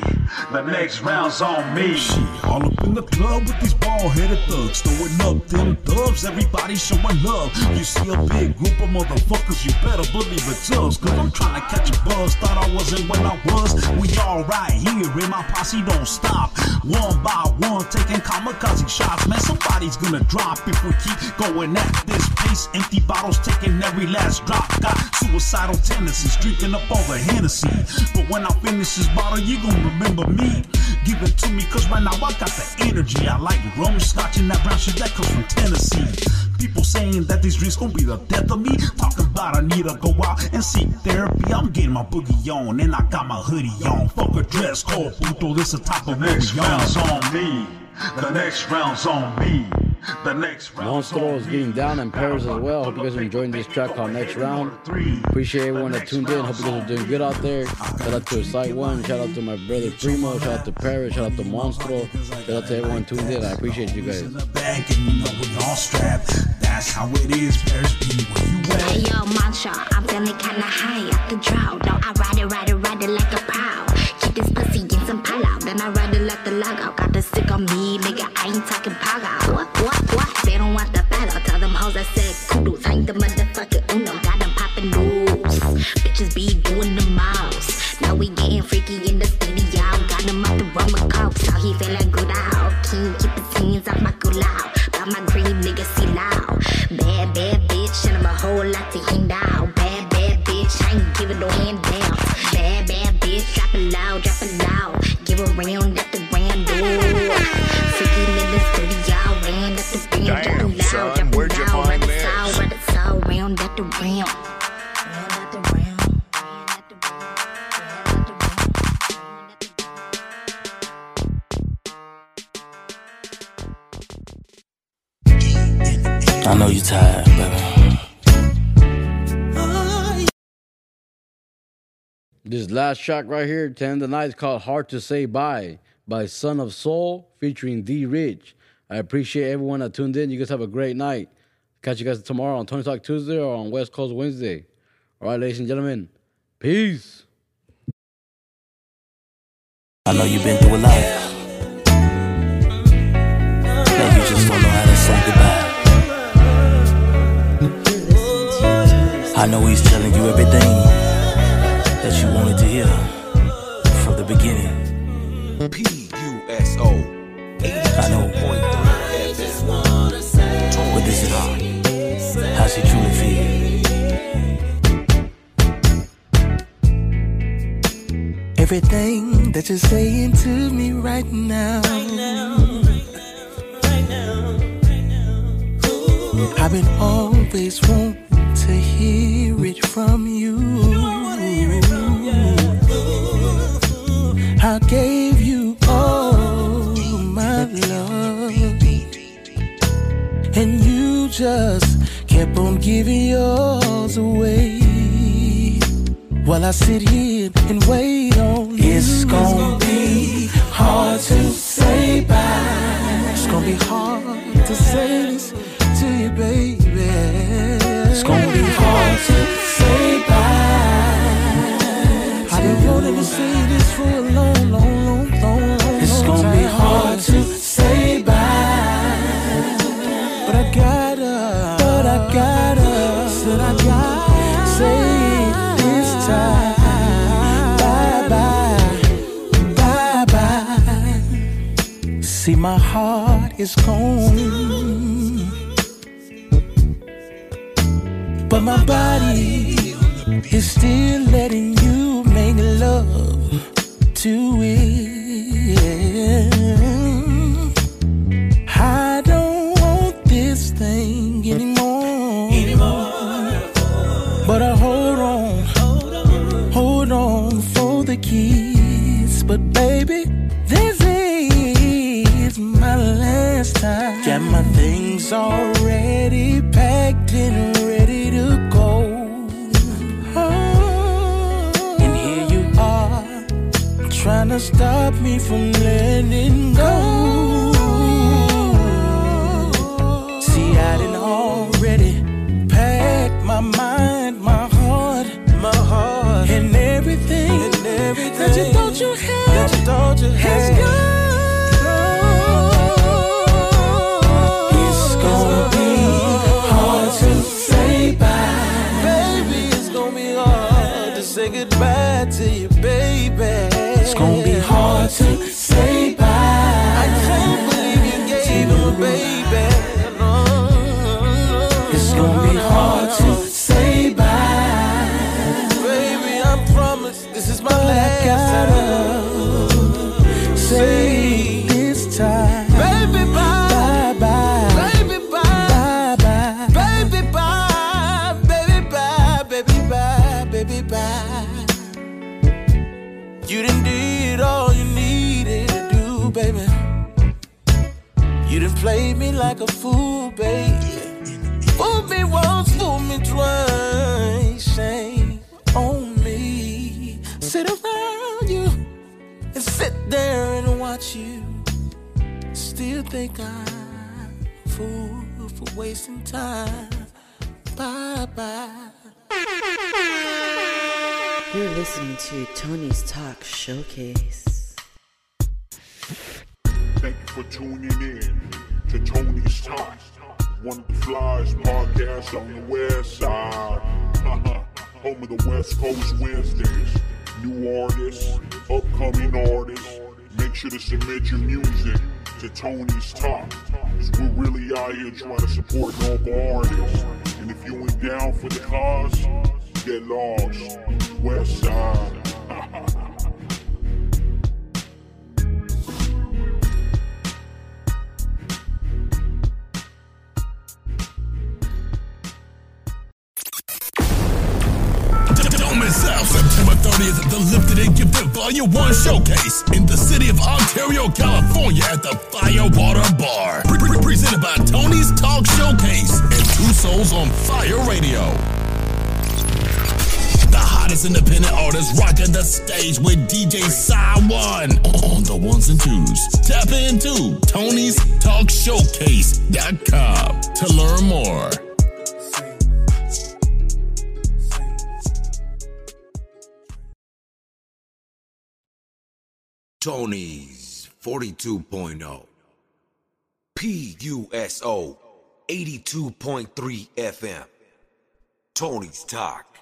The next round's on me. Shit, all up in the club with these bald headed thugs. Throwing up them dubs, everybody showing love. You see a big group of motherfuckers, you better believe it's us. Cause I'm trying to catch a buzz. Thought I wasn't when I was. We all right here, and my posse don't stop. One by one, taking kamikaze shots. Man, somebody's gonna drop if we keep going at this pace. Empty bottles taking every last drop. Got suicidal tendencies, drinking up all the Hennessy. But when I finish this bottle, you gon' remember me. Give it to me, cause right now I got the energy. I like rum, scotch, and that brown shit that comes from Tennessee. People saying that these drinks gon' be the death of me. Talking about I need to go out and seek therapy. I'm getting my boogie on and I got my hoodie on. Fuck a dress code, puto. This the top of Next movie on. round's on me. The next round's on me. The next round's Monstro is getting down in Parris as well. Hope you guys are enjoying this track called Next Round. Appreciate everyone that tuned in. Hope you guys are doing good out there. Shout out to Site One. Shout out to my brother Primo. Shout out to Parris. Shout out to Monstro. Shout out to everyone tuned in. I appreciate you guys. Back and you know we all strapped. That's how it is. Parris be where you at. Hey yo, Mantra, I'm feeling kinda high off the drought. No, I ride it, ride it, ride it like a prow. Keep this pussy in some pile out, then I ride it like the log out. Last track right here, 10 of the night, is called Hard to Say Bye by Son of Soul featuring D Rich. I appreciate everyone that tuned in. You guys have a great night. Catch you guys tomorrow on Tony Talk Tuesday or on West Coast Wednesday. All right, ladies and gentlemen, peace. I know you've been through a lot. Just don't know how to say goodbye. I know he's telling you everything that you wanted to hear from the beginning. P-U-S-O. I know. 82.3 FM. But this is hard. How she truly feel. Everything that you're saying to me right now. I've been always wanting to hear it from you. I gave you all my love, and you just kept on giving yours away. While I sit here and wait on you, it's gonna be hard to say bye. It's gonna be hard to say this to you, baby. It's gonna be hard to is cold, But my body is still letting you make love to it. Stop me from letting go. To Tony's Talk Showcase. Thank you for tuning in to Tony's Talk, one of the flyest podcasts on the west side. Home of the West Coast Wednesdays. New artists, upcoming artists. Make sure to submit your music to Tony's Volume 1 Showcase in the city of Ontario, California at the Firewater Bar. Pre- pre- presented by Tony's Talk Showcase and Two Souls on Fire Radio. The hottest independent artists rocking the stage with DJ One on the ones and twos. Tap into Tony's Talk Showcase.com to learn more. Tony's 42.0. PUSO 82.3 FM. Tony's Talk.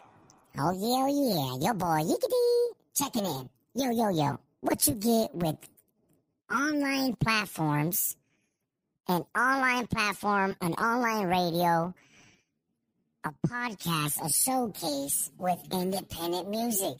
Oh yeah, oh yeah, your boy Yickety checking in. Yo, yo, yo, what you get with online platforms, an online platform, an online radio, a podcast, a showcase with independent music.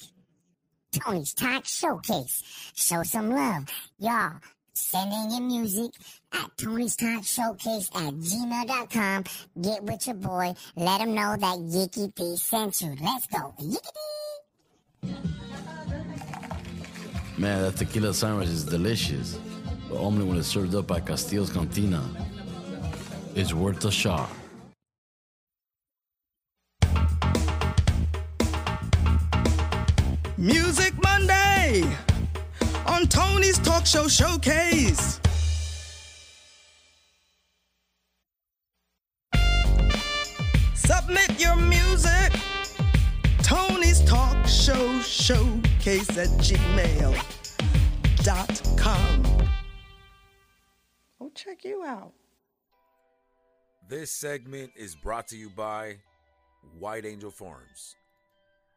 Tony's Talk Showcase. Show some love. Y'all, send in your music at Tony's Talk Showcase at gmail.com. Get with your boy. Let him know that Yicky P sent you. Let's go. Yickety! Man, that tequila sandwich is delicious. But only when it's served up by Castillo's Cantina. It's worth a shot. Music Monday on Tony's Talk Show Showcase. Submit your music. Tony's Talk Show Showcase at gmail.com. Oh, check you out. This segment is brought to you by White Angel Farms.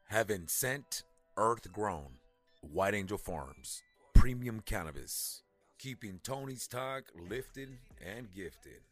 Heaven sent, earth grown. White Angel Farms. Premium cannabis. Keeping Tony's talk lifted and gifted.